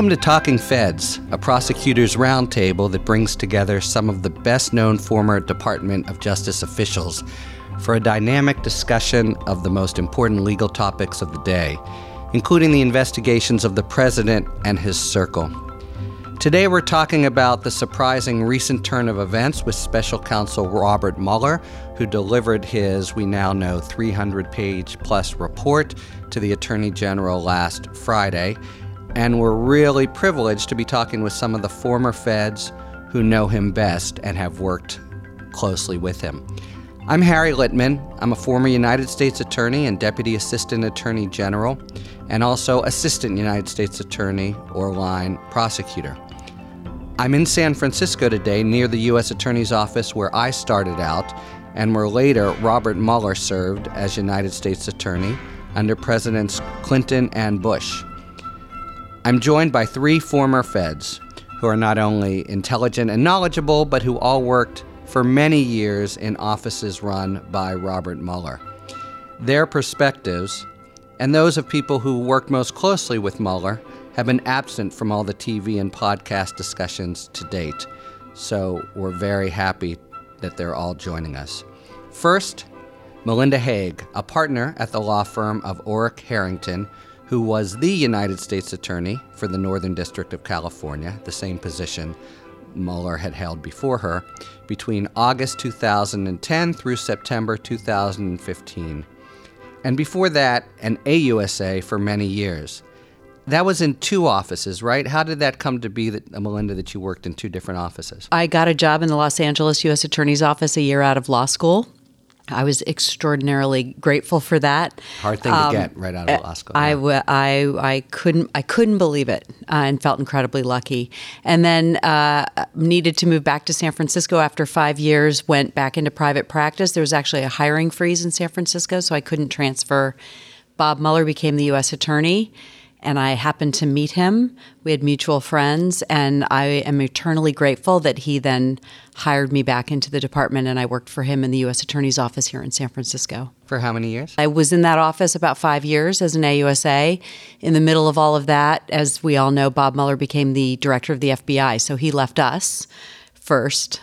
Welcome to Talking Feds, a prosecutor's roundtable that brings together some of the best known former Department of Justice officials for a dynamic discussion of the most important legal topics of the day, including the investigations of the president and his circle. Today, we're talking about the surprising recent turn of events with special counsel Robert Mueller, who delivered his, we now know, 300 page plus report to the Attorney General last Friday. And we're really privileged to be talking with some of the former feds who know him best and have worked closely with him. I'm Harry Litman. I'm a former United States Attorney and Deputy Assistant Attorney General, and also Assistant United States Attorney or line prosecutor. I'm in San Francisco today near the U.S. Attorney's Office where I started out and where later Robert Mueller served as United States Attorney under Presidents Clinton and Bush. I'm joined by three former feds who are not only intelligent and knowledgeable, but who all worked for many years in offices run by Robert Mueller. Their perspectives, and those of people who worked most closely with Mueller, have been absent from all the TV and podcast discussions to date. So we're very happy that they're all joining us. First, Melinda Haag, a partner at the law firm of Orrick Herrington, who was the United States Attorney for the Northern District of California, the same position Mueller had held before her, between August 2010 through September 2015. And before that, an AUSA for many years. That was in two offices, right? How did that come to be that uh, Melinda that you worked in two different offices? I got a job in the Los Angeles U.S. Attorney's Office a year out of law school. I was extraordinarily grateful for that. Hard thing um, to get right out of law school. I, yeah. I, I couldn't I couldn't believe it uh, and felt incredibly lucky. And then uh, needed to move back to San Francisco after five years. Went back into private practice. There was actually a hiring freeze in San Francisco, so I couldn't transfer. Bob Mueller became the U.S. attorney and I happened to meet him. We had mutual friends, and I am eternally grateful that he then hired me back into the department, and I worked for him in the U.S. Attorney's Office here in San Francisco. For how many years? I was in that office about five years as an AUSA. In the middle of all of that, as we all know, Bob Mueller became the director of the FBI, so he left us first,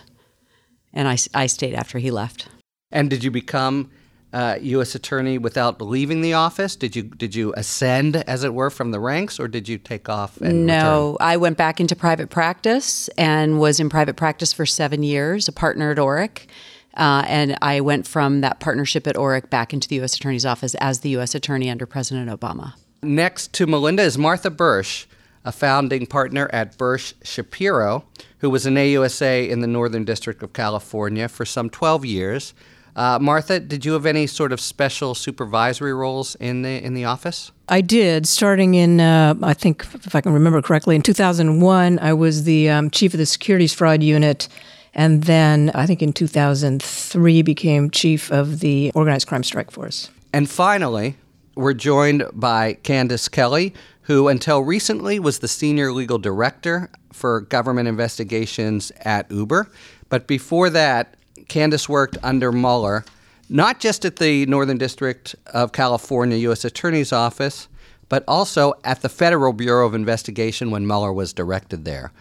and I, I stayed after he left. And did you become uh, U.S. attorney without leaving the office? Did you did you ascend, as it were, from the ranks, or did you take off? no, return? I went back into private practice and was in private practice for seven years, a partner at Orrick. Uh, and I went from that partnership at Orrick back into the U.S. Attorney's Office as the U.S. Attorney under President Obama. Next to Melinda is Martha Boersch, a founding partner at Boersch Shapiro, who was an AUSA in the Northern District of California for some 12 years. Uh, Martha, did you have any sort of special supervisory roles in the in the office? I did. Starting in, uh, I think, if I can remember correctly, in 2001, I was the um, chief of the securities fraud unit, and then I think in 2003 became chief of the organized crime strike force. And finally, we're joined by Candace Kelly, who until recently was the senior legal director for government investigations at Uber. But before that, Candace worked under Mueller, not just at the Northern District of California U.S. Attorney's Office, but also at the Federal Bureau of Investigation when Mueller was directed there.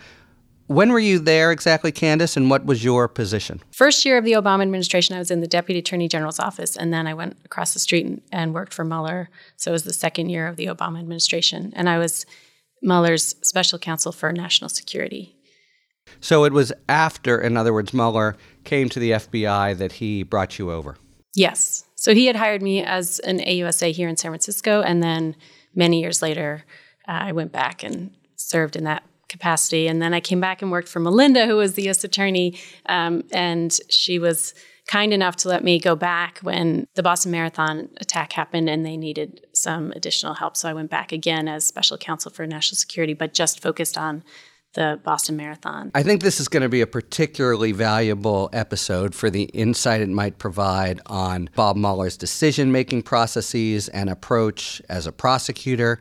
When were you there exactly, Candace, and what was your position? First year of the Obama administration, I was in the Deputy Attorney General's office, and then I went across the street and worked for Mueller. So it was the second year of the Obama administration, and I was Mueller's special counsel for national security. So it was after, in other words, Mueller came to the FBI that he brought you over. Yes. So he had hired me as an AUSA here in San Francisco, and then many years later, uh, I went back and served in that capacity. And then I came back and worked for Melinda, who was the U.S. attorney, um, and she was kind enough to let me go back when the Boston Marathon attack happened and they needed some additional help. So I went back again as special counsel for national security, but just focused on the Boston Marathon. I think this is going to be a particularly valuable episode for the insight it might provide on Bob Mueller's decision making processes and approach as a prosecutor.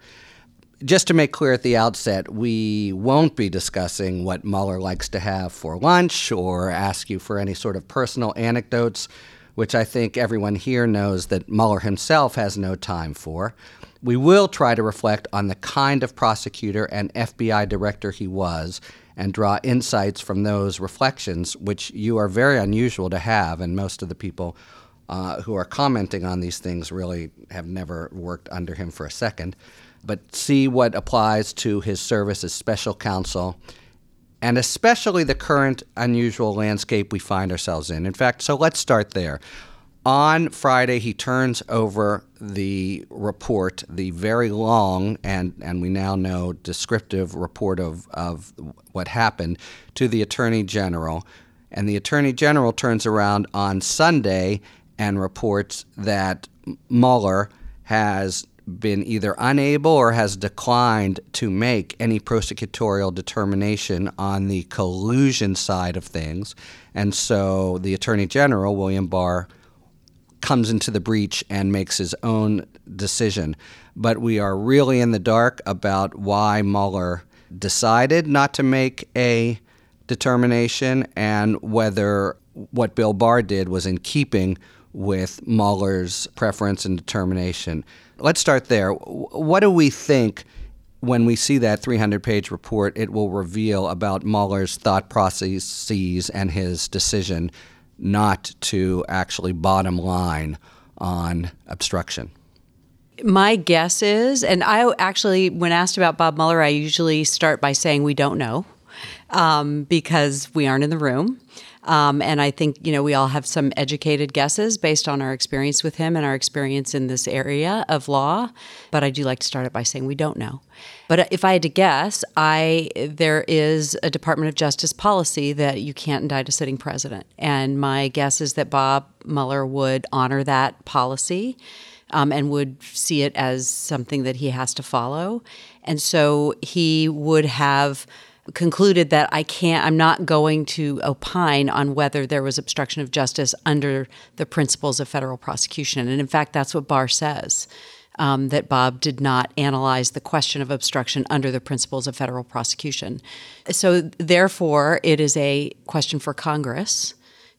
Just to make clear at the outset, we won't be discussing what Mueller likes to have for lunch or ask you for any sort of personal anecdotes. which I think everyone here knows that Mueller himself has no time for. We will try to reflect on the kind of prosecutor and FBI director he was and draw insights from those reflections, which you are very unusual to have, and most of the people uh, who are commenting on these things really have never worked under him for a second. But see what applies to his service as special counsel and especially the current unusual landscape we find ourselves in. In fact, so let's start there. On Friday, he turns over the report, the very long and, and we now know descriptive report of, of what happened, to the Attorney General. And the Attorney General turns around on Sunday and reports that Mueller has been either unable or has declined to make any prosecutorial determination on the collusion side of things. And so the Attorney General, William Barr, comes into the breach and makes his own decision. But we are really in the dark about why Mueller decided not to make a determination and whether what Bill Barr did was in keeping with Mueller's preference and determination. Let's start there. What do we think when we see that 300 page report it will reveal about Mueller's thought processes and his decision not to actually bottom line on obstruction? My guess is, and I actually, when asked about Bob Mueller, I usually start by saying we don't know um, because we aren't in the room. Um, and I think, you know, we all have some educated guesses based on our experience with him and our experience in this area of law. But I do like to start it by saying we don't know. But if I had to guess, I there is a Department of Justice policy that you can't indict a sitting president. And my guess is that Bob Mueller would honor that policy. Um, and would see it as something that he has to follow. And so he would have concluded that I can't, I'm not going to opine on whether there was obstruction of justice under the principles of federal prosecution. And in fact, that's what Barr says. Um, that Bob did not analyze the question of obstruction under the principles of federal prosecution. So, therefore, it is a question for Congress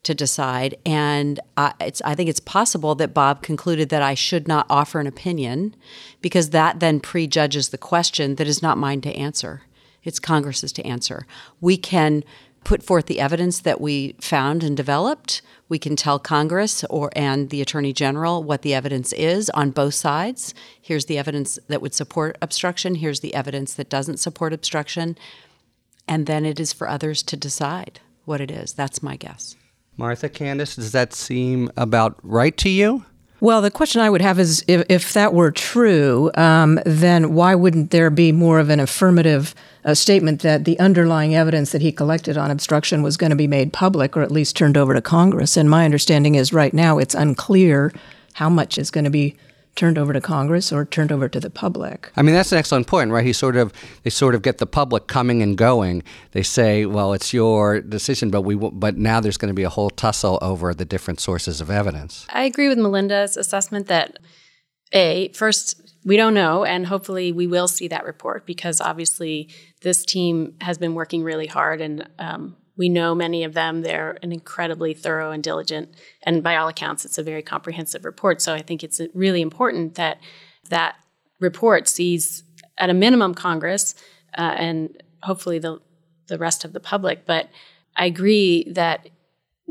to decide. And I, I, think it's possible that Bob concluded that I should not offer an opinion because that then prejudges the question that is not mine to answer. It's Congress's to answer. We can put forth the evidence that we found and developed. We can tell Congress or and the Attorney General what the evidence is on both sides. Here's the evidence that would support obstruction. Here's the evidence that doesn't support obstruction. And then it is for others to decide what it is. That's my guess. Martha Candace, does that seem about right to you? Well, the question I would have is if, if that were true, um, then why wouldn't there be more of an affirmative uh, statement that the underlying evidence that he collected on obstruction was going to be made public or at least turned over to Congress? And my understanding is right now it's unclear how much is going to be turned over to Congress or turned over to the public. I mean, that's an excellent point, right? He sort of they sort of get the public coming and going. They say, "Well, it's your decision," but we but now there's going to be a whole tussle over the different sources of evidence. I agree with Melinda's assessment that a first we don't know, and hopefully we will see that report because obviously this team has been working really hard and. Um, we know many of them. They're an incredibly thorough and diligent, and by all accounts, it's a very comprehensive report. So I think it's really important that that report sees, at a minimum, Congress uh, and hopefully the the rest of the public. But I agree that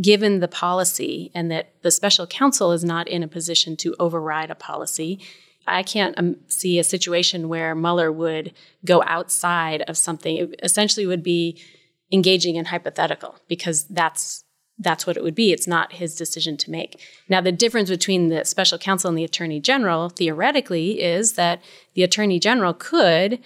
given the policy and that the special counsel is not in a position to override a policy, I can't um, see a situation where Mueller would go outside of something. It essentially would be engaging in hypothetical because that's that's what it would be. It's not his decision to make. Now, the difference between the special counsel and the attorney general, theoretically, is that the attorney general could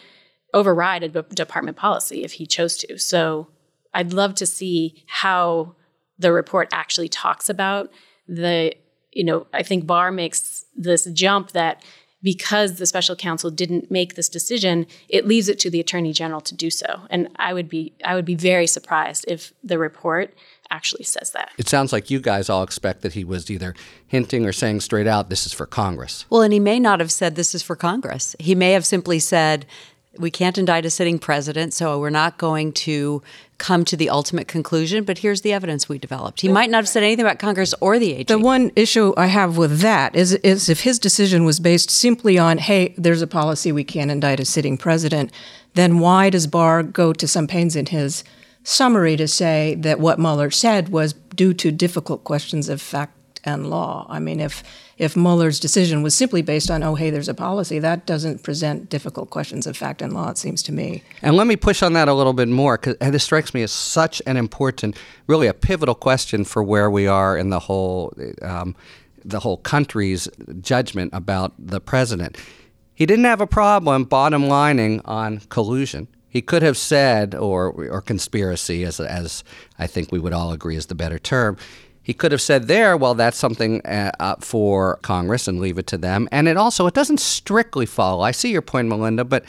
override a department policy if he chose to. So I'd love to see how the report actually talks about the, you know, I think Barr makes this jump that because the special counsel didn't make this decision, it leaves it to the attorney general to do so. And I would be I would be very surprised if the report actually says that. It sounds like you guys all expect that he was either hinting or saying straight out this is for Congress. Well, and he may not have said this is for Congress. He may have simply said we can't indict a sitting president, so we're not going to come to the ultimate conclusion. But here's the evidence we developed. He might not have said anything about Congress or the AG. The one issue I have with that is, is if his decision was based simply on, hey, there's a policy we can't indict a sitting president, then why does Barr go to some pains in his summary to say that what Mueller said was due to difficult questions of fact and law? I mean, if if Mueller's decision was simply based on, oh, hey, there's a policy, that doesn't present difficult questions of fact and law, it seems to me. And let me push on that a little bit more, because this strikes me as such an important, really a pivotal question for where we are in the whole, um, the whole country's judgment about the president. He didn't have a problem bottom lining on collusion. He could have said, or or conspiracy, as as I think we would all agree is the better term. He could have said there, well, that's something uh, for Congress and leave it to them. And it also it doesn't strictly follow. I see your point, Melinda, but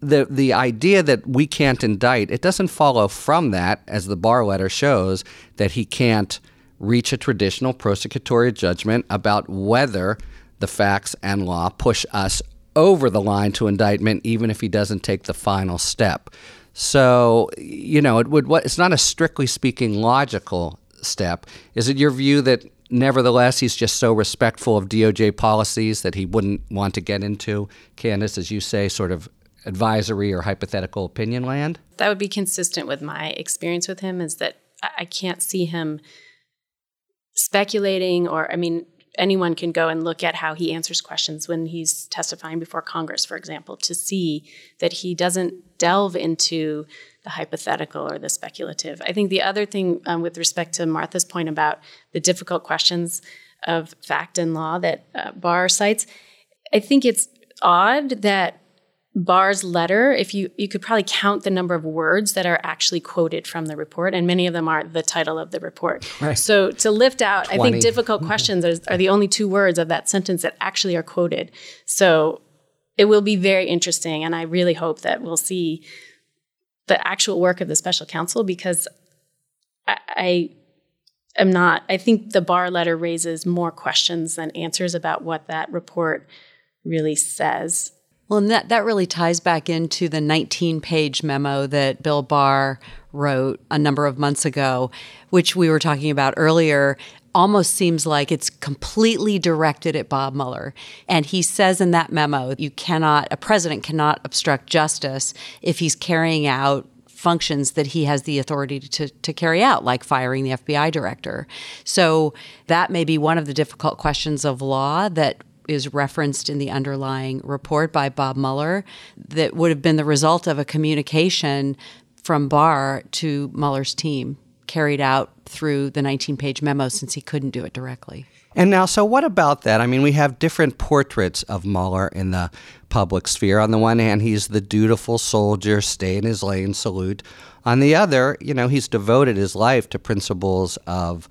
the the idea that we can't indict it doesn't follow from that, as the Barr letter shows, that he can't reach a traditional prosecutorial judgment about whether the facts and law push us over the line to indictment, even if he doesn't take the final step. So, you know, it would. It's not a strictly speaking logical step. Is it your view that nevertheless he's just so respectful of DOJ policies that he wouldn't want to get into, Candace, as you say, sort of advisory or hypothetical opinion land? That would be consistent with my experience with him, is that I can't see him speculating or, I mean, anyone can go and look at how he answers questions when he's testifying before Congress, for example, to see that he doesn't delve into the hypothetical or the speculative. I think the other thing um, with respect to Martha's point about the difficult questions of fact and law that uh, Barr cites, I think it's odd that Barr's letter, if you you could probably count the number of words that are actually quoted from the report, and many of them are the title of the report. Right. So to lift out, 20. I think difficult questions are, are the only two words of that sentence that actually are quoted. So it will be very interesting, and I really hope that we'll see the actual work of the special counsel because I, I am not. I think the Barr letter raises more questions than answers about what that report really says. Well, and that, that really ties back into the 19 page memo that Bill Barr wrote a number of months ago, which we were talking about earlier almost seems like it's completely directed at Bob Mueller. And he says in that memo, you cannot, a president cannot obstruct justice if he's carrying out functions that he has the authority to, to carry out, like firing the FBI director. So that may be one of the difficult questions of law that is referenced in the underlying report by Bob Mueller that would have been the result of a communication from Barr to Mueller's team carried out through the 19 page memo since he couldn't do it directly. And now, so what about that? I mean, we have different portraits of Mueller in the public sphere. On the one hand, he's the dutiful soldier, stay in his lane, salute. On the other, you know, he's devoted his life to principles of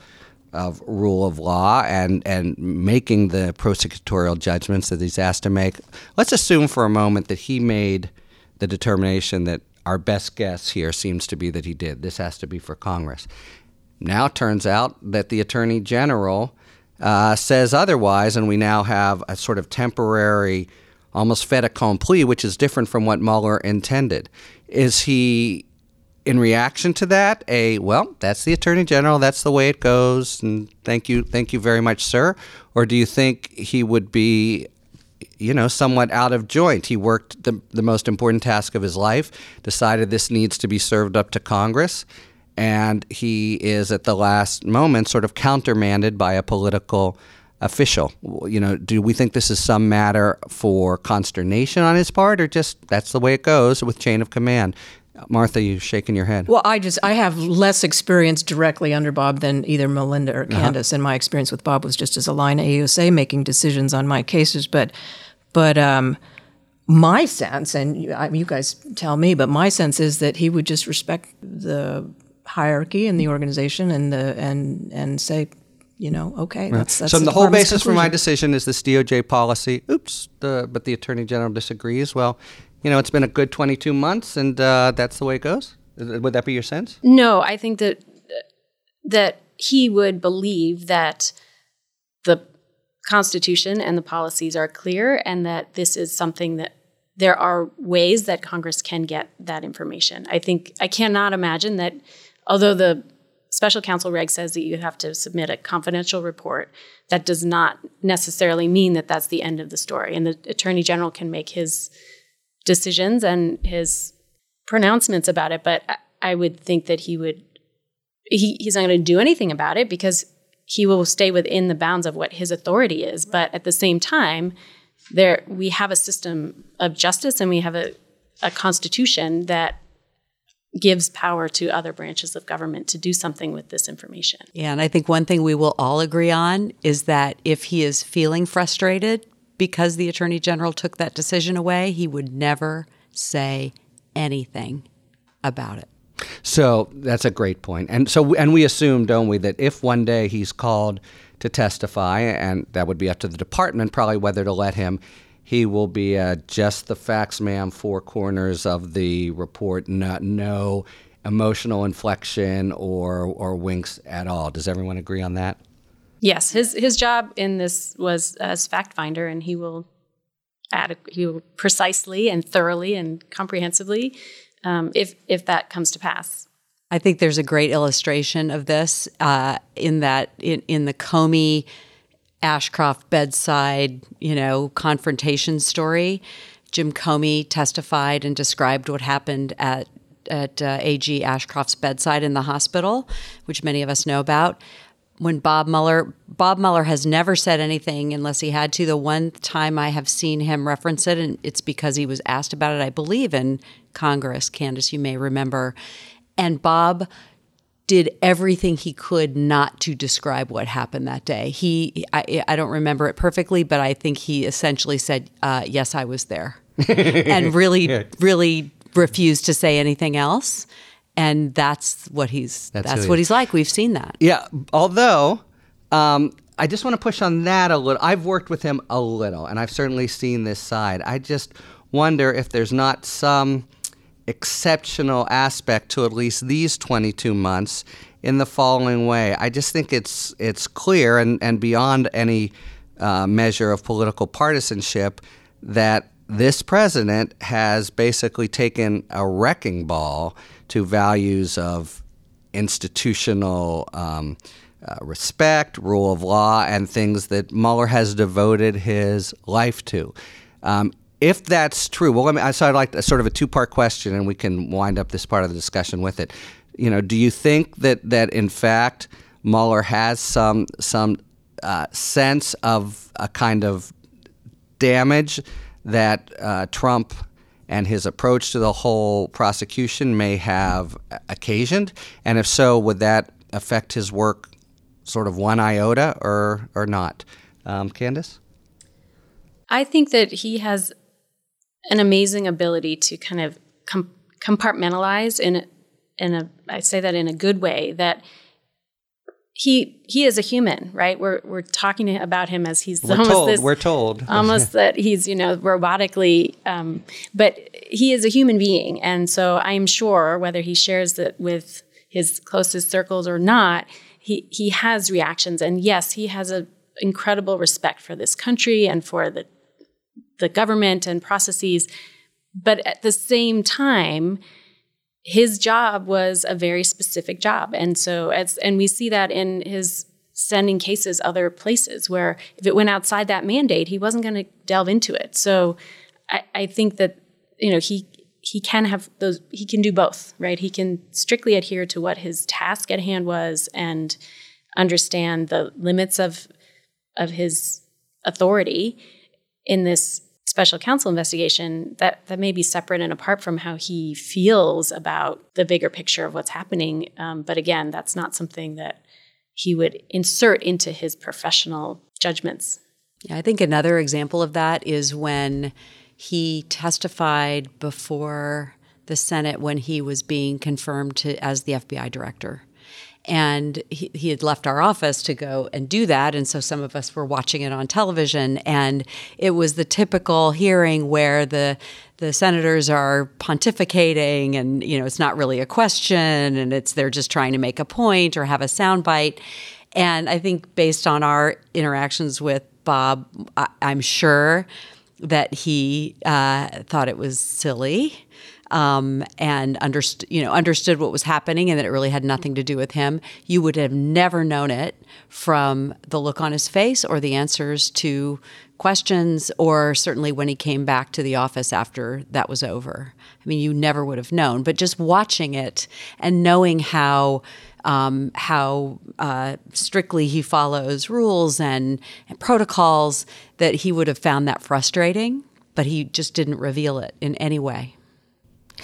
of rule of law and and making the prosecutorial judgments that he's asked to make. Let's assume for a moment that he made the determination that our best guess here seems to be that he did. This has to be for Congress. Now turns out that the Attorney General uh, says otherwise, and we now have a sort of temporary, almost fait accompli, which is different from what Mueller intended. Is he, in reaction to that, a well, that's the Attorney General, that's the way it goes, and thank you, thank you very much, sir? Or do you think he would be you know, somewhat out of joint. He worked the, the most important task of his life, decided this needs to be served up to Congress, and he is at the last moment sort of countermanded by a political official. You know, do we think this is some matter for consternation on his part, or just that's the way it goes with chain of command? Martha, you shaking your head. Well, I just I have less experience directly under Bob than either Melinda or uh-huh. Candace, uh-huh. and my experience with Bob was just as a line AUSA making decisions on my cases. But, but um, my sense, and you, you guys tell me, but my sense is that he would just respect the hierarchy in the organization and the and and say you know, okay, that's, that's so. The, the whole basis conclusion. for my decision is this DOJ policy. Oops, the, but the attorney general disagrees. Well, you know, it's been a good 22 months, and uh, that's the way it goes. Would that be your sense? No, I think that that he would believe that the Constitution and the policies are clear, and that this is something that there are ways that Congress can get that information. I think I cannot imagine that, although the special counsel reg says that you have to submit a confidential report, that does not necessarily mean that that's the end of the story. And the attorney general can make his decisions and his pronouncements about it, but I would think that he would. He, he's not going to do anything about it because he will stay within the bounds of what his authority is. But at the same time, there we have a system of justice and we have a, a constitution that gives power to other branches of government to do something with this information. Yeah, and I think one thing we will all agree on is that if he is feeling frustrated because the attorney general took that decision away, he would never say anything about it. So that's a great point. And so and we assume, don't we, that if one day he's called to testify, and that would be up to the department probably whether to let him, he will be uh, just the facts, ma'am, four corners of the report, not no emotional inflection or or winks at all. Does everyone agree on that? Yes, his his job in this was as fact finder, and he will add he will precisely and thoroughly and comprehensively um, if if that comes to pass. I think there's a great illustration of this uh, in that in, in the Comey Ashcroft bedside, you know, confrontation story. Jim Comey testified and described what happened at at uh, AG Ashcroft's bedside in the hospital, which many of us know about. When Bob Mueller, Bob Mueller has never said anything unless he had to. The one time I have seen him reference it, and it's because he was asked about it, I believe, in Congress. Candace, you may remember. And Bob did everything he could not to describe what happened that day. He, I, I don't remember it perfectly, but I think he essentially said, uh, "Yes, I was there," and really, yeah. really refused to say anything else. And that's what he's. That's, that's what he he's like. We've seen that. Yeah. Although, um, I just want to push on that a little. I've worked with him a little, and I've certainly seen this side. I just wonder if there's not some exceptional aspect to at least these 22 months in the following way. I just think it's it's clear and, and beyond any uh, measure of political partisanship that this president has basically taken a wrecking ball to values of institutional um, uh, respect, rule of law, and things that Mueller has devoted his life to. Um, if that's true, well, I so I'd like a, sort of a two part question, and we can wind up this part of the discussion with it. You know, do you think that that in fact Mueller has some some uh, sense of a kind of damage that uh, Trump and his approach to the whole prosecution may have occasioned? And if so, would that affect his work sort of one iota or or not? Um, Candace? I think that he has an amazing ability to kind of com- compartmentalize in a, in a I say that in a good way that he he is a human, right? We're we're talking about him as he's we're almost told, this, we're told almost that he's you know robotically, um, but he is a human being, and so I'm sure whether he shares it with his closest circles or not, he he has reactions, and yes, he has a incredible respect for this country and for the the government and processes. But at the same time, his job was a very specific job. And so as and we see that in his sending cases other places where if it went outside that mandate, he wasn't going to delve into it. So I, I think that, you know, he he can have those he can do both, right? He can strictly adhere to what his task at hand was and understand the limits of of his authority in this special counsel investigation that that may be separate and apart from how he feels about the bigger picture of what's happening. Um, but again, that's not something that he would insert into his professional judgments. Yeah, I think another example of that is when he testified before the Senate when he was being confirmed to, as the FBI director. And he, he had left our office to go and do that. And so some of us were watching it on television. And it was the typical hearing where the the senators are pontificating and you know it's not really a question and it's they're just trying to make a point or have a soundbite and i think based on our interactions with bob I, i'm sure that he uh, thought it was silly um, and understood, you know, understood what was happening and that it really had nothing to do with him. You would have never known it from the look on his face or the answers to questions, or certainly when he came back to the office after that was over. I mean, you never would have known. But just watching it and knowing how um, how uh, strictly he follows rules and, and protocols, that he would have found that frustrating. But he just didn't reveal it in any way.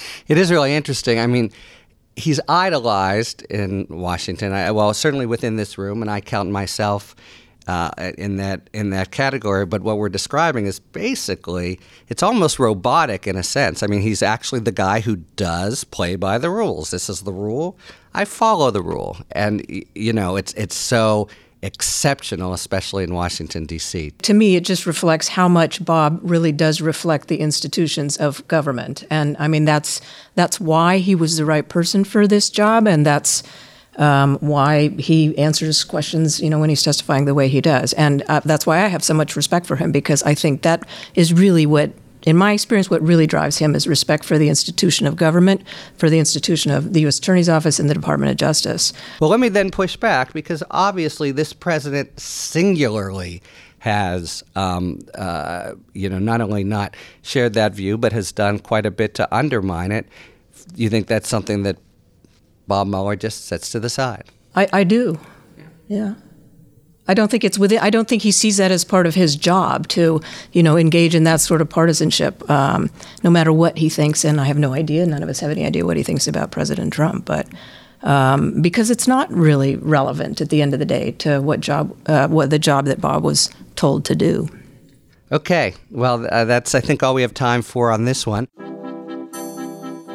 It is really interesting. I mean, he's idolized in Washington. I, well, certainly within this room, and I count myself uh, in that in that category. But what we're describing is basically it's almost robotic in a sense. I mean, he's actually the guy who does play by the rules. This is the rule. I follow the rule, and you know, it's it's so exceptional, especially in Washington, D.C. To me, it just reflects how much Bob really does reflect the institutions of government. And I mean, that's, that's why he was the right person for this job, and that's um, why he answers questions, you know, when he's testifying the way he does. And uh, that's why I have so much respect for him, because I think that is really what in my experience, what really drives him is respect for the institution of government, for the institution of the U.S. Attorney's Office and the Department of Justice. Well, let me then push back because obviously this president singularly has, um, uh, you know, not only not shared that view, but has done quite a bit to undermine it. You think that's something that Bob Mueller just sets to the side? I, I do. Yeah. yeah. I don't think it's within. I don't think he sees that as part of his job to, you know, engage in that sort of partisanship. Um, no matter what he thinks, and I have no idea. None of us have any idea what he thinks about President Trump, but um, because it's not really relevant at the end of the day to what job, uh, what the job that Bob was told to do. Okay, well, uh, that's I think all we have time for on this one.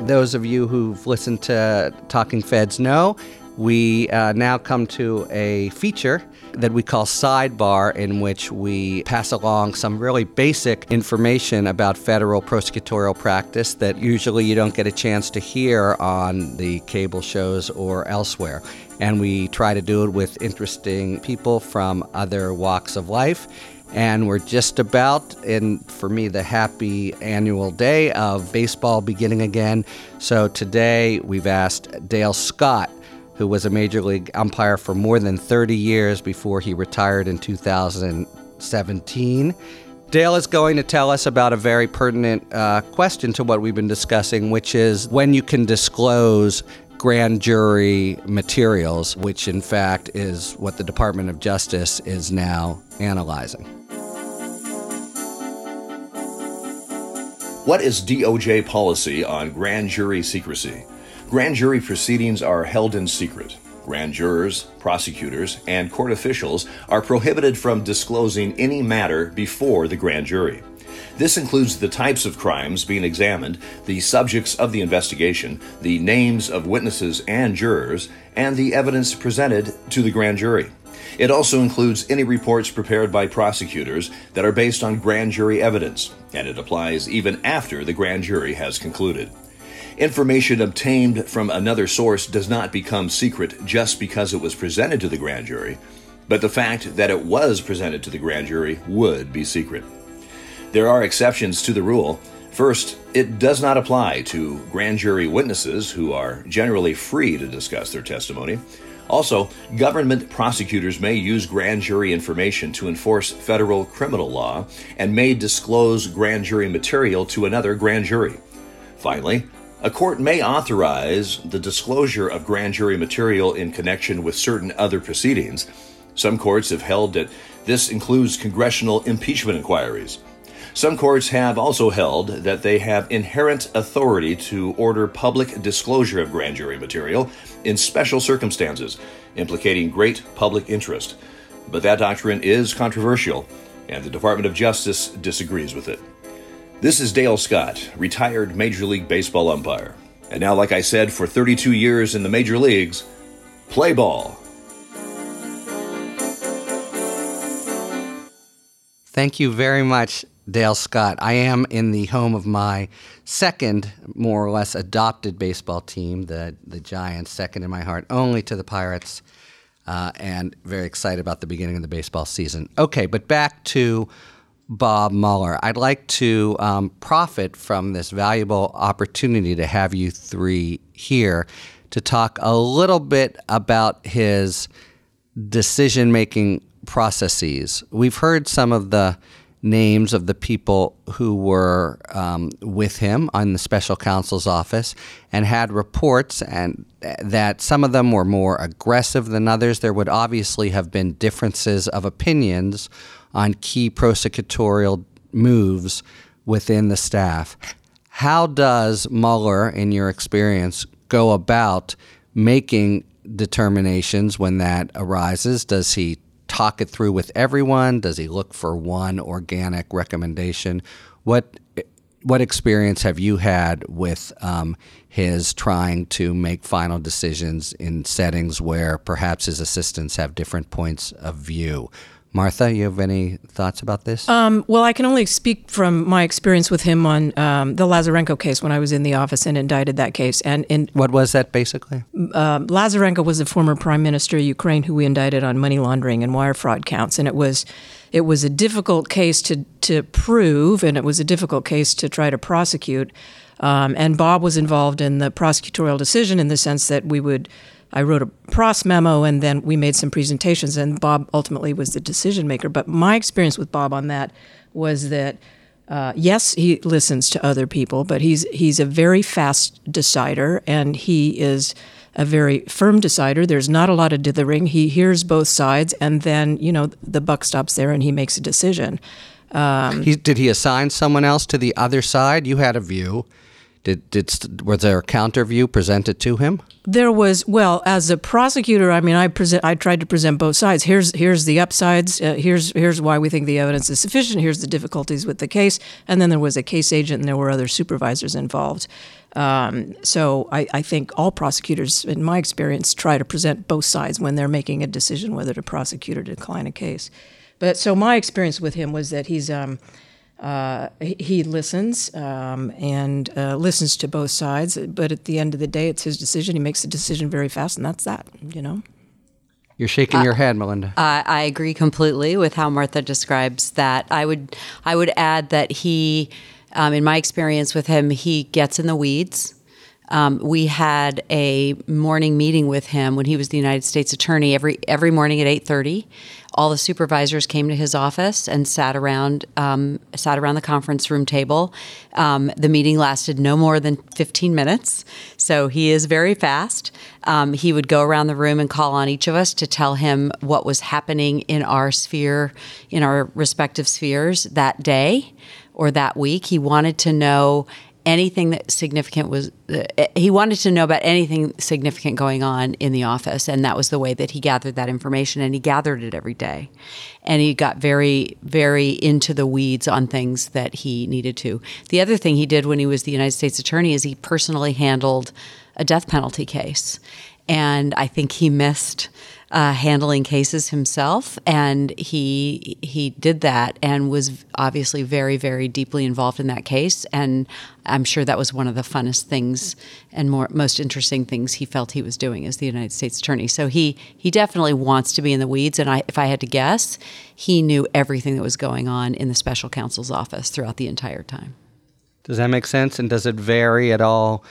Those of you who've listened to Talking Feds know we uh, now come to a feature that we call Sidebar, in which we pass along some really basic information about federal prosecutorial practice that usually you don't get a chance to hear on the cable shows or elsewhere. And we try to do it with interesting people from other walks of life. And we're just about in, for me, the happy annual day of baseball beginning again. So today we've asked Dale Scott who was a major league umpire for more than 30 years before he retired in 2017. Dale is going to tell us about a very pertinent uh, question to what we've been discussing, which is when you can disclose grand jury materials, which in fact is what the Department of Justice is now analyzing. What is DOJ policy on grand jury secrecy? Grand jury proceedings are held in secret. Grand jurors, prosecutors, and court officials are prohibited from disclosing any matter before the grand jury. This includes the types of crimes being examined, the subjects of the investigation, the names of witnesses and jurors, and the evidence presented to the grand jury. It also includes any reports prepared by prosecutors that are based on grand jury evidence, and it applies even after the grand jury has concluded. Information obtained from another source does not become secret just because it was presented to the grand jury, but the fact that it was presented to the grand jury would be secret. There are exceptions to the rule. First, it does not apply to grand jury witnesses who are generally free to discuss their testimony. Also, government prosecutors may use grand jury information to enforce federal criminal law and may disclose grand jury material to another grand jury. Finally, a court may authorize the disclosure of grand jury material in connection with certain other proceedings. Some courts have held that this includes congressional impeachment inquiries. Some courts have also held that they have inherent authority to order public disclosure of grand jury material in special circumstances, implicating great public interest. But that doctrine is controversial, and the Department of Justice disagrees with it. This is Dale Scott, retired Major League Baseball umpire. And now, like I said, for 32 years in the major leagues, play ball. Thank you very much, Dale Scott. I am in the home of my second, more or less, adopted baseball team, the, the Giants, second in my heart, only to the Pirates, uh, and very excited about the beginning of the baseball season. Okay, but back to Bob Mueller. I'd like to um, profit from this valuable opportunity to have you three here to talk a little bit about his decision making processes. We've heard some of the names of the people who were um, with him on the special counsel's office and had reports and that some of them were more aggressive than others there would obviously have been differences of opinions on key prosecutorial moves within the staff how does Mueller in your experience go about making determinations when that arises does he talk it through with everyone? Does he look for one organic recommendation? What what experience have you had with um, his trying to make final decisions in settings where perhaps his assistants have different points of view? Martha, you have any thoughts about this? Um, well, I can only speak from my experience with him on um, the Lazarenko case when I was in the office and indicted that case. And in, what was that basically? Uh, Lazarenko was the former prime minister of Ukraine who we indicted on money laundering and wire fraud counts, and it was it was a difficult case to to prove, and it was a difficult case to try to prosecute. Um, and Bob was involved in the prosecutorial decision in the sense that we would I wrote a pros memo and then we made some presentations, and Bob ultimately was the decision maker. But my experience with Bob on that was that. Uh, yes, he listens to other people, but he's he's a very fast decider, and he is a very firm decider. There's not a lot of dithering. He hears both sides, and then you know the buck stops there, and he makes a decision. Um, he, did he assign someone else to the other side? You had a view. Did, did was there a counter view presented to him? There was. Well, as a prosecutor, I mean, I present. I tried to present both sides. Here's here's the upsides. Uh, here's here's why we think the evidence is sufficient. Here's the difficulties with the case. And then there was a case agent, and there were other supervisors involved. Um, so I, I think all prosecutors, in my experience, try to present both sides when they're making a decision whether to prosecute or decline a case. But so my experience with him was that he's. Um, uh, he listens um, and uh, listens to both sides, but at the end of the day, it's his decision. He makes a decision very fast, and that's that. You know. You're shaking uh, your head, Melinda. I, I agree completely with how Martha describes that. I would, I would add that he, um, in my experience with him, he gets in the weeds. Um, we had a morning meeting with him when he was the United States Attorney every every morning at eight thirty. All the supervisors came to his office and sat around um, sat around the conference room table. Um, the meeting lasted no more than fifteen minutes, so he is very fast. Um, he would go around the room and call on each of us to tell him what was happening in our sphere, in our respective spheres that day or that week. He wanted to know anything that significant was uh, he wanted to know about anything significant going on in the office and that was the way that he gathered that information and he gathered it every day. And he got very very into the weeds on things that he needed to. The other thing he did when he was the united states attorney is he personally handled a death penalty case. And i think he missed uh, handling cases himself, and he he did that and was obviously very very deeply involved in that case. And I'm sure that was one of the funnest things and more most interesting things he felt he was doing as the United States Attorney. So he he definitely wants to be in the weeds. And I, if I had to guess, he knew everything that was going on in the special counsel's office throughout the entire time. Does that make sense? And does it vary at all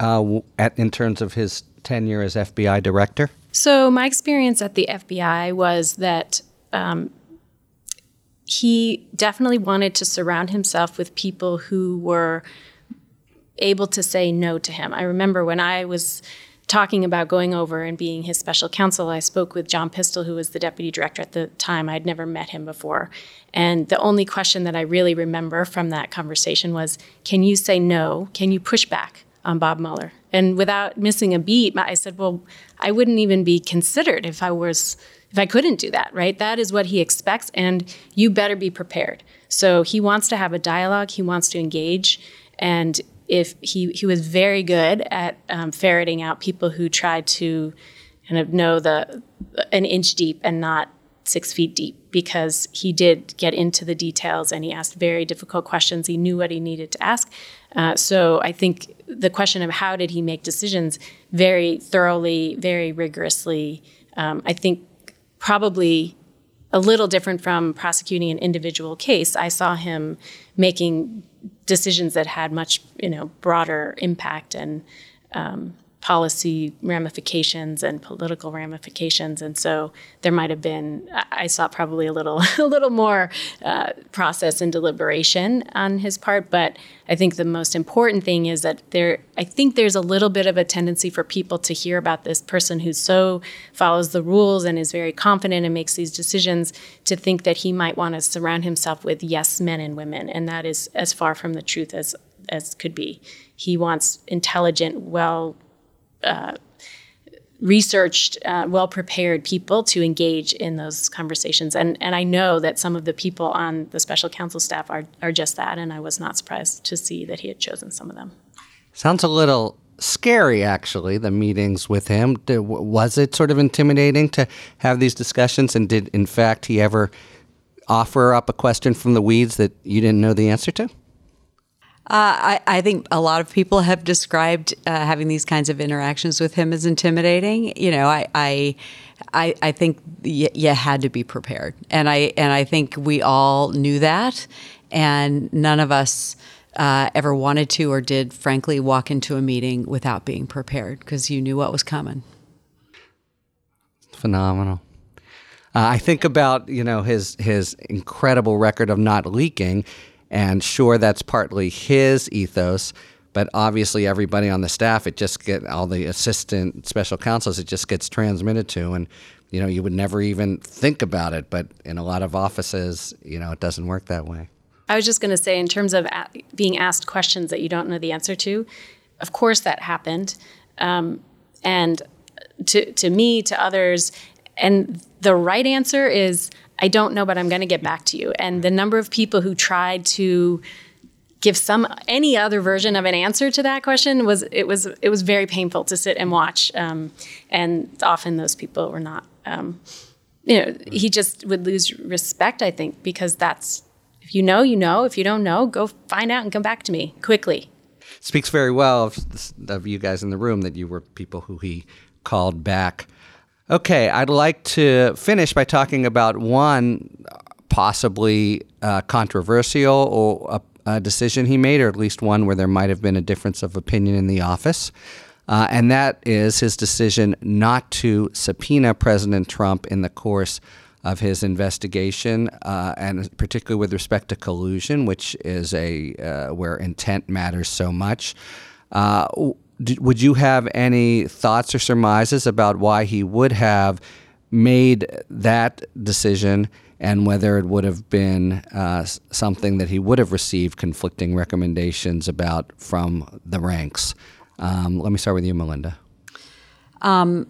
uh, at, in terms of his tenure as FBI director? So, my experience at the FBI was that um, he definitely wanted to surround himself with people who were able to say no to him. I remember when I was talking about going over and being his special counsel, I spoke with John Pistole, who was the deputy director at the time. I'd never met him before. And the only question that I really remember from that conversation was Can you say no? Can you push back on Bob Mueller? And without missing a beat, I said, Well, I wouldn't even be considered if I was if I couldn't do that, right? That is what he expects, and you better be prepared. So he wants to have a dialogue, he wants to engage, and if he he was very good at um, ferreting out people who tried to kind of know the an inch deep and not six feet deep because he did get into the details and he asked very difficult questions. He knew what he needed to ask. Uh, so I think the question of how did he make decisions very thoroughly, very rigorously, um, I think probably a little different from prosecuting an individual case. I saw him making decisions that had much, you know, broader impact and um, policy ramifications and political ramifications, and so there might have been I saw probably a little a little more uh, process and deliberation on his part. But I think the most important thing is that there I think there's a little bit of a tendency for people to hear about this person who so follows the rules and is very confident and makes these decisions to think that he might want to surround himself with yes men and women, and that is as far from the truth as as could be. He wants intelligent, well uh, researched, uh, well prepared people to engage in those conversations. And, and I know that some of the people on the special counsel staff are, are just that, and I was not surprised to see that he had chosen some of them. Sounds a little scary, actually, the meetings with him. Was it sort of intimidating to have these discussions? And did, in fact, he ever offer up a question from the weeds that you didn't know the answer to? Uh, I, I, think a lot of people have described uh, having these kinds of interactions with him as intimidating. You know, I, I, I, I think y- you had to be prepared, and I and I think we all knew that, and none of us uh, ever wanted to or did, frankly, walk into a meeting without being prepared because you knew what was coming. Phenomenal. Uh, I think about you know his his incredible record of not leaking and sure, that's partly his ethos, but obviously everybody on the staff, it just get all the assistant special counsels, it just gets transmitted to, and you know you would never even think about it. But in a lot of offices, you know, it doesn't work that way. I was just going to say, in terms of being asked questions that you don't know the answer to, of course that happened, um, and to to me, to others, and the right answer is I don't know, but I'm going to get back to you. And the number of people who tried to give some any other version of an answer to that question was it was it was very painful to sit and watch. Um, and often those people were not. Um, you know, he just would lose respect. I think because that's if you know, you know. If you don't know, go find out and come back to me quickly. Speaks very well of, of you guys in the room that you were people who he called back Okay, I'd like to finish by talking about one possibly uh, controversial or a, a, decision he made, or at least one where there might have been a difference of opinion in the office. Uh, and that is his decision not to subpoena President Trump in the course of his investigation, uh, and particularly with respect to collusion, which is a uh, where intent matters so much. Uh, would you have any thoughts or surmises about why he would have made that decision and whether it would have been uh, something that he would have received conflicting recommendations about from the ranks? Um, let me start with you, Melinda. Um,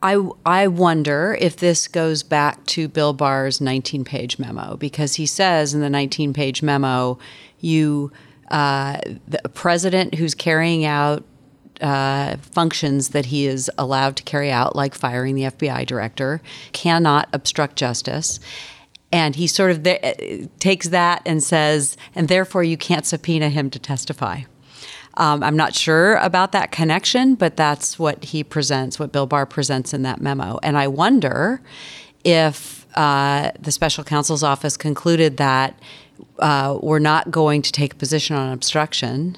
I, I wonder if this goes back to Bill Barr's 19 page memo because he says in the 19 page memo, you, uh, the president who's carrying out uh, functions that he is allowed to carry out, like firing the FBI director, cannot obstruct justice. And he sort of th- takes that and says, and therefore you can't subpoena him to testify. Um, I'm not sure about that connection, but that's what he presents, what Bill Barr presents in that memo. And I wonder if uh, the special counsel's office concluded that uh, we're not going to take a position on obstruction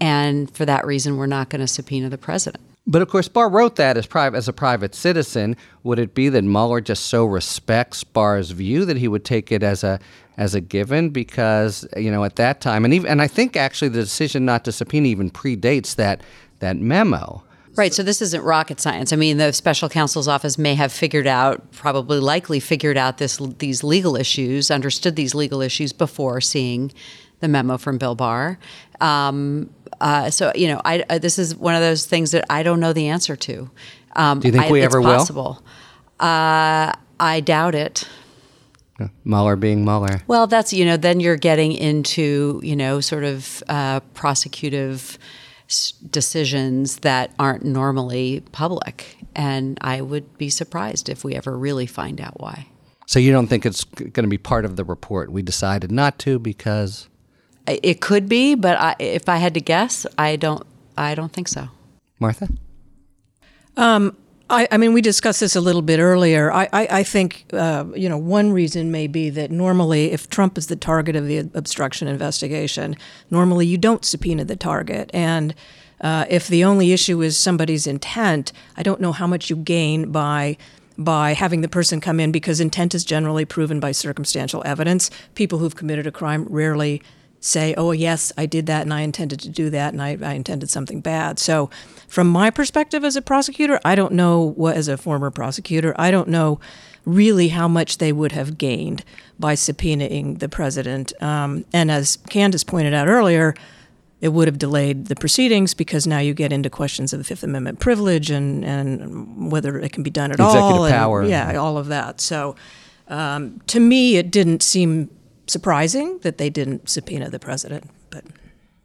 and for that reason, we're not going to subpoena the president. But of course, Barr wrote that as, private, as a private citizen. Would it be that Mueller just so respects Barr's view that he would take it as a as a given? Because you know, at that time, and even and I think actually the decision not to subpoena even predates that that memo. Right. So this isn't rocket science. I mean, the special counsel's office may have figured out, probably likely figured out this these legal issues, understood these legal issues before seeing the memo from Bill Barr. Um, uh, so you know, I, I, this is one of those things that I don't know the answer to. Um, Do you think I, we ever possible. will? Uh, I doubt it. Mueller being Mueller. Well, that's you know, then you're getting into you know, sort of uh, prosecutive decisions that aren't normally public, and I would be surprised if we ever really find out why. So you don't think it's going to be part of the report? We decided not to because it could be, but I, if I had to guess, I don't. I don't think so. Martha. Um, I, I, mean, we discussed this a little bit earlier. I, I, I think, uh, you know, one reason may be that normally, if Trump is the target of the obstruction investigation, normally you don't subpoena the target. And uh, if the only issue is somebody's intent, I don't know how much you gain by by having the person come in because intent is generally proven by circumstantial evidence. People who've committed a crime rarely say, oh, yes, I did that and I intended to do that and I, I, intended something bad. So, from my perspective as a prosecutor, I don't know what, as a former prosecutor, I don't know really how much they would have gained by subpoenaing the president. Um, and as Candace pointed out earlier, it would have delayed the proceedings because now you get into questions of the Fifth Amendment privilege and, and whether it can be done at Executive all. Executive power. yeah, all of that. So um, to me, it didn't seem surprising that they didn't subpoena the president. But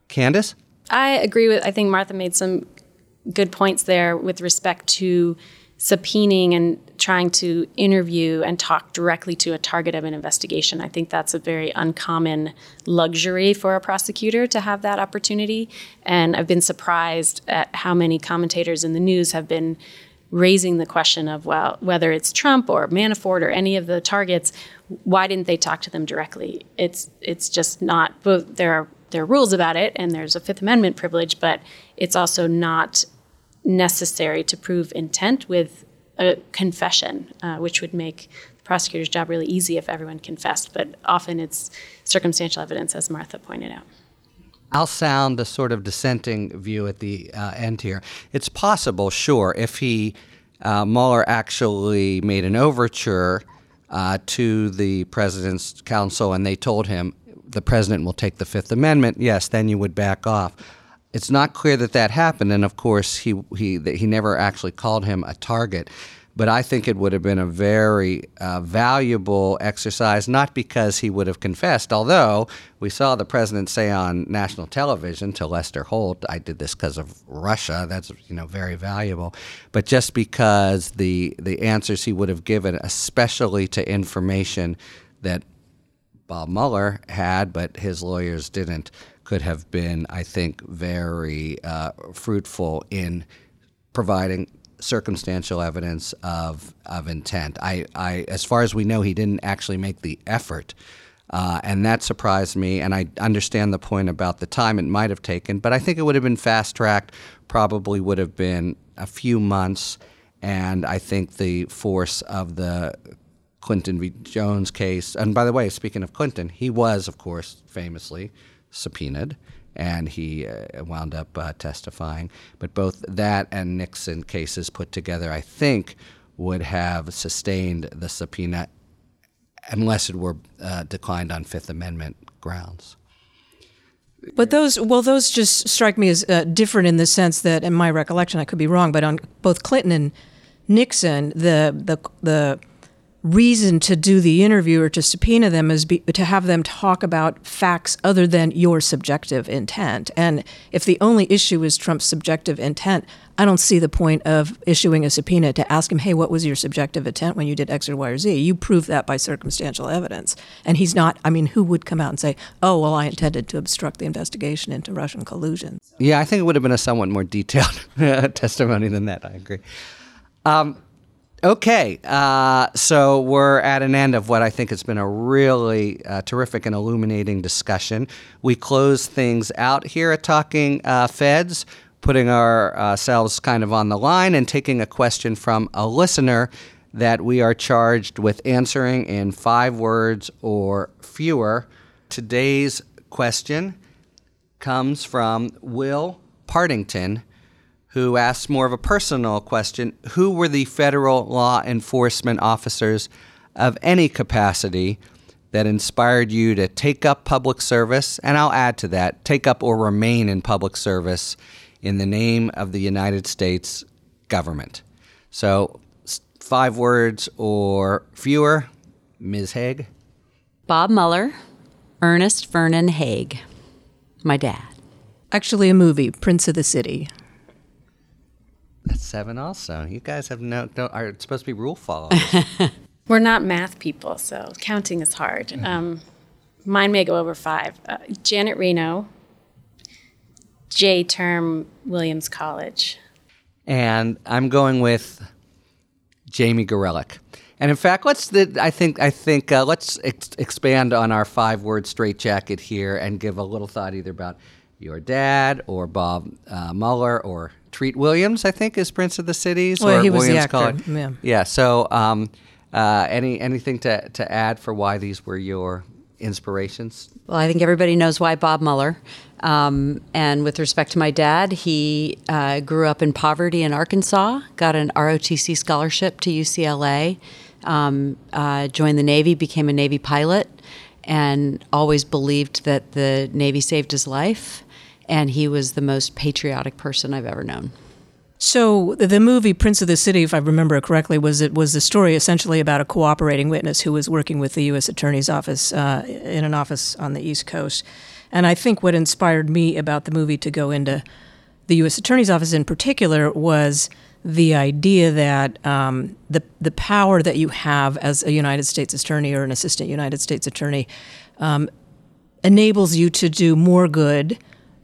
Candace? I agree with, I think Martha made some good points there with respect to subpoenaing and trying to interview and talk directly to a target of an investigation. I think that's a very uncommon luxury for a prosecutor to have that opportunity. And I've been surprised at how many commentators in the news have been raising the question of well whether it's Trump or Manafort or any of the targets why didn't they talk to them directly it's it's just not there are there are rules about it and there's a fifth amendment privilege but it's also not necessary to prove intent with a confession, uh, which would make the prosecutor's job really easy if everyone confessed. But often it's circumstantial evidence, as Martha pointed out. I'll sound a sort of dissenting view at the uh, end here. It's possible, sure, if he uh, Mueller actually made an overture uh, to the president's counsel and they told him the president will take the Fifth Amendment. Yes, then you would back off it's not clear that that happened, and of course, he he he never actually called him a target. But I think it would have been a very uh, valuable exercise, not because he would have confessed, although we saw the president say on national television to Lester Holt, "I did this because of Russia." That's you know very valuable, but just because the the answers he would have given, especially to information that Bob Mueller had, but his lawyers didn't could have been, I think, very uh, fruitful in providing circumstantial evidence of of intent. I, I, as far as we know, he didn't actually make the effort. Uh, and that surprised me. And I understand the point about the time it might have taken, but I think it would have been fast tracked, probably would have been a few months. And I think the force of the Clinton v. Jones case, and by the way, speaking of Clinton, he was, of course, famously subpoenaed, and he uh, wound up uh, testifying. But both that and Nixon cases put together, I think, would have sustained the subpoena unless it were uh, declined on Fifth Amendment grounds. But those, well, those just strike me as uh, different in the sense that, in my recollection, I could be wrong, but on both Clinton and Nixon, the the the reason to do the interview or to subpoena them is be, to have them talk about facts other than your subjective intent. And if the only issue is Trump's subjective intent, I don't see the point of issuing a subpoena to ask him, hey, what was your subjective intent when you did X or Y or Z? You prove that by circumstantial evidence. And he's not, I mean, who would come out and say, oh, well, I intended to obstruct the investigation into Russian collusion? Yeah, I think it would have been a somewhat more detailed testimony than that. I agree. Um, Okay, uh, so we're at an end of what I think has been a really uh, terrific and illuminating discussion. We close things out here at Talking uh, Feds, putting ourselves kind of on the line and taking a question from a listener that we are charged with answering in five words or fewer. Today's question comes from Will Partington who asks more of a personal question Who were the federal law enforcement officers of any capacity that inspired you to take up public service? And I'll add to that take up or remain in public service in the name of the United States government. So, five words or fewer. Ms. Haag? Bob Mueller, Ernest Vernon Haag, my dad. Actually, a movie, Prince of the City. That's seven also. You guys have no, no are supposed to be rule followers. We're not math people, so counting is hard. Mm-hmm. Um, mine may go over five. Uh, Janet Reno, J term Williams College. And I'm going with Jamie Gorelick. And in fact, let's the, I think I think uh, let's ex- expand on our five-word straitjacket here and give a little thought either about your dad or Bob uh, Mueller or Treat Williams. I think is Prince of the Cities. Well, or he was the actor, College. yeah. Yeah. So, um, uh, any anything to to add for why these were your inspirations? Well, I think everybody knows why Bob Mueller. Um, and with respect to my dad, he uh, grew up in poverty in Arkansas, got an ROTC scholarship to UCLA, um, uh, joined the Navy, became a Navy pilot, and always believed that the Navy saved his life. And he was the most patriotic person I've ever known. So the movie Prince of the City, if I remember correctly, was it was the story essentially about a cooperating witness who was working with the U.S. Attorney's Office uh, in an office on the East Coast. And I think what inspired me about the movie to go into the U.S. Attorney's Office in particular was the idea that um, the the power that you have as a United States Attorney or an Assistant United States Attorney um, enables you to do more good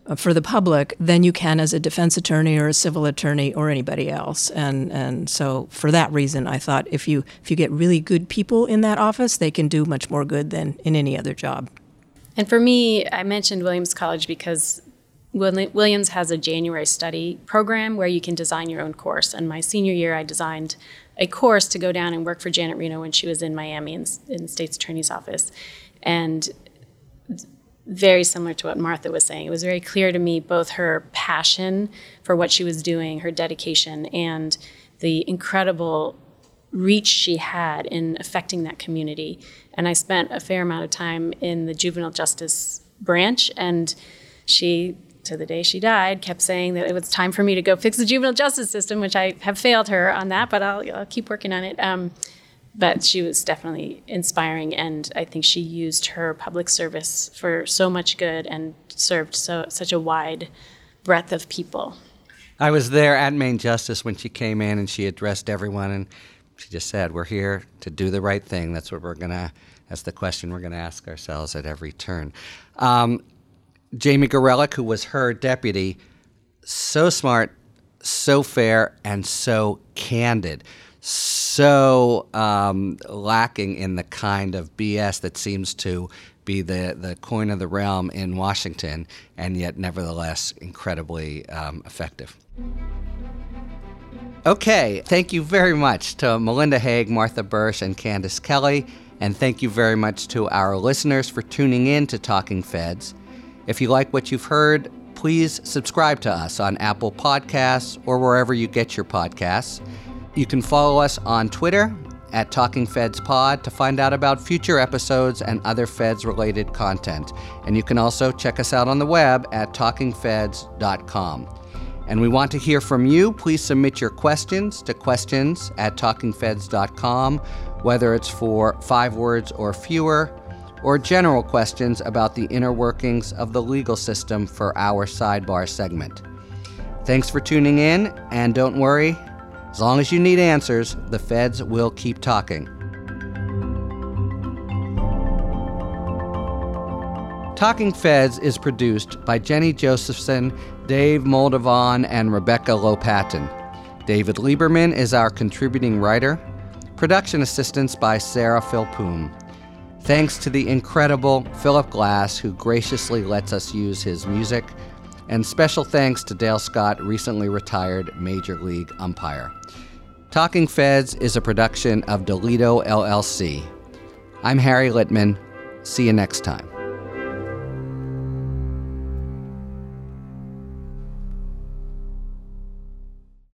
Uh, for the public than you can as a defense attorney or a civil attorney or anybody else. And and so for that reason, I thought if you if you get really good people in that office, they can do much more good than in any other job. And for me, I mentioned Williams College because Williams has a January study program where you can design your own course. And my senior year, I designed a course to go down and work for Janet Reno when she was in Miami in, in the state's attorney's office. And very similar to what Martha was saying. It was very clear to me both her passion for what she was doing, her dedication, and the incredible reach she had in affecting that community. And I spent a fair amount of time in the juvenile justice branch, and she, to the day she died, kept saying that it was time for me to go fix the juvenile justice system, which I have failed her on that, but I'll, I'll keep working on it. Um, but she was definitely inspiring, and I think she used her public service for so much good and served so such a wide breadth of people. I was there at Main Justice when she came in and she addressed everyone and she just said, "We're here to do the right thing." That's what we're gonna. That's the question we're gonna ask ourselves at every turn. Um, Jamie Gorelick, who was her deputy, so smart, so fair, and so candid, so um, lacking in the kind of BS that seems to be the, the coin of the realm in Washington, and yet nevertheless incredibly um, effective. Okay, thank you very much to Melinda Haag, Martha Boersch, and Candace Kelly. And thank you very much to our listeners for tuning in to Talking Feds. If you like what you've heard, please subscribe to us on Apple Podcasts or wherever you get your podcasts. You can follow us on Twitter at Talking Feds Pod to find out about future episodes and other Feds related content. And you can also check us out on the web at talkingfeds.com. And we want to hear from you. Please submit your questions to questions at talkingfeds.com, whether it's for five words or fewer, or general questions about the inner workings of the legal system for our sidebar segment. Thanks for tuning in, and don't worry, as long as you need answers, the feds will keep talking. Talking Feds is produced by Jenny Josephson, Dave Moldovan, and Rebecca Lopatin. David Lieberman is our contributing writer. Production assistance by Sarah Philpoom. Thanks to the incredible Philip Glass, who graciously lets us use his music. And special thanks to Dale Scott, recently retired Major League umpire. Talking Feds is a production of Delito LLC. I'm Harry Litman. See you next time.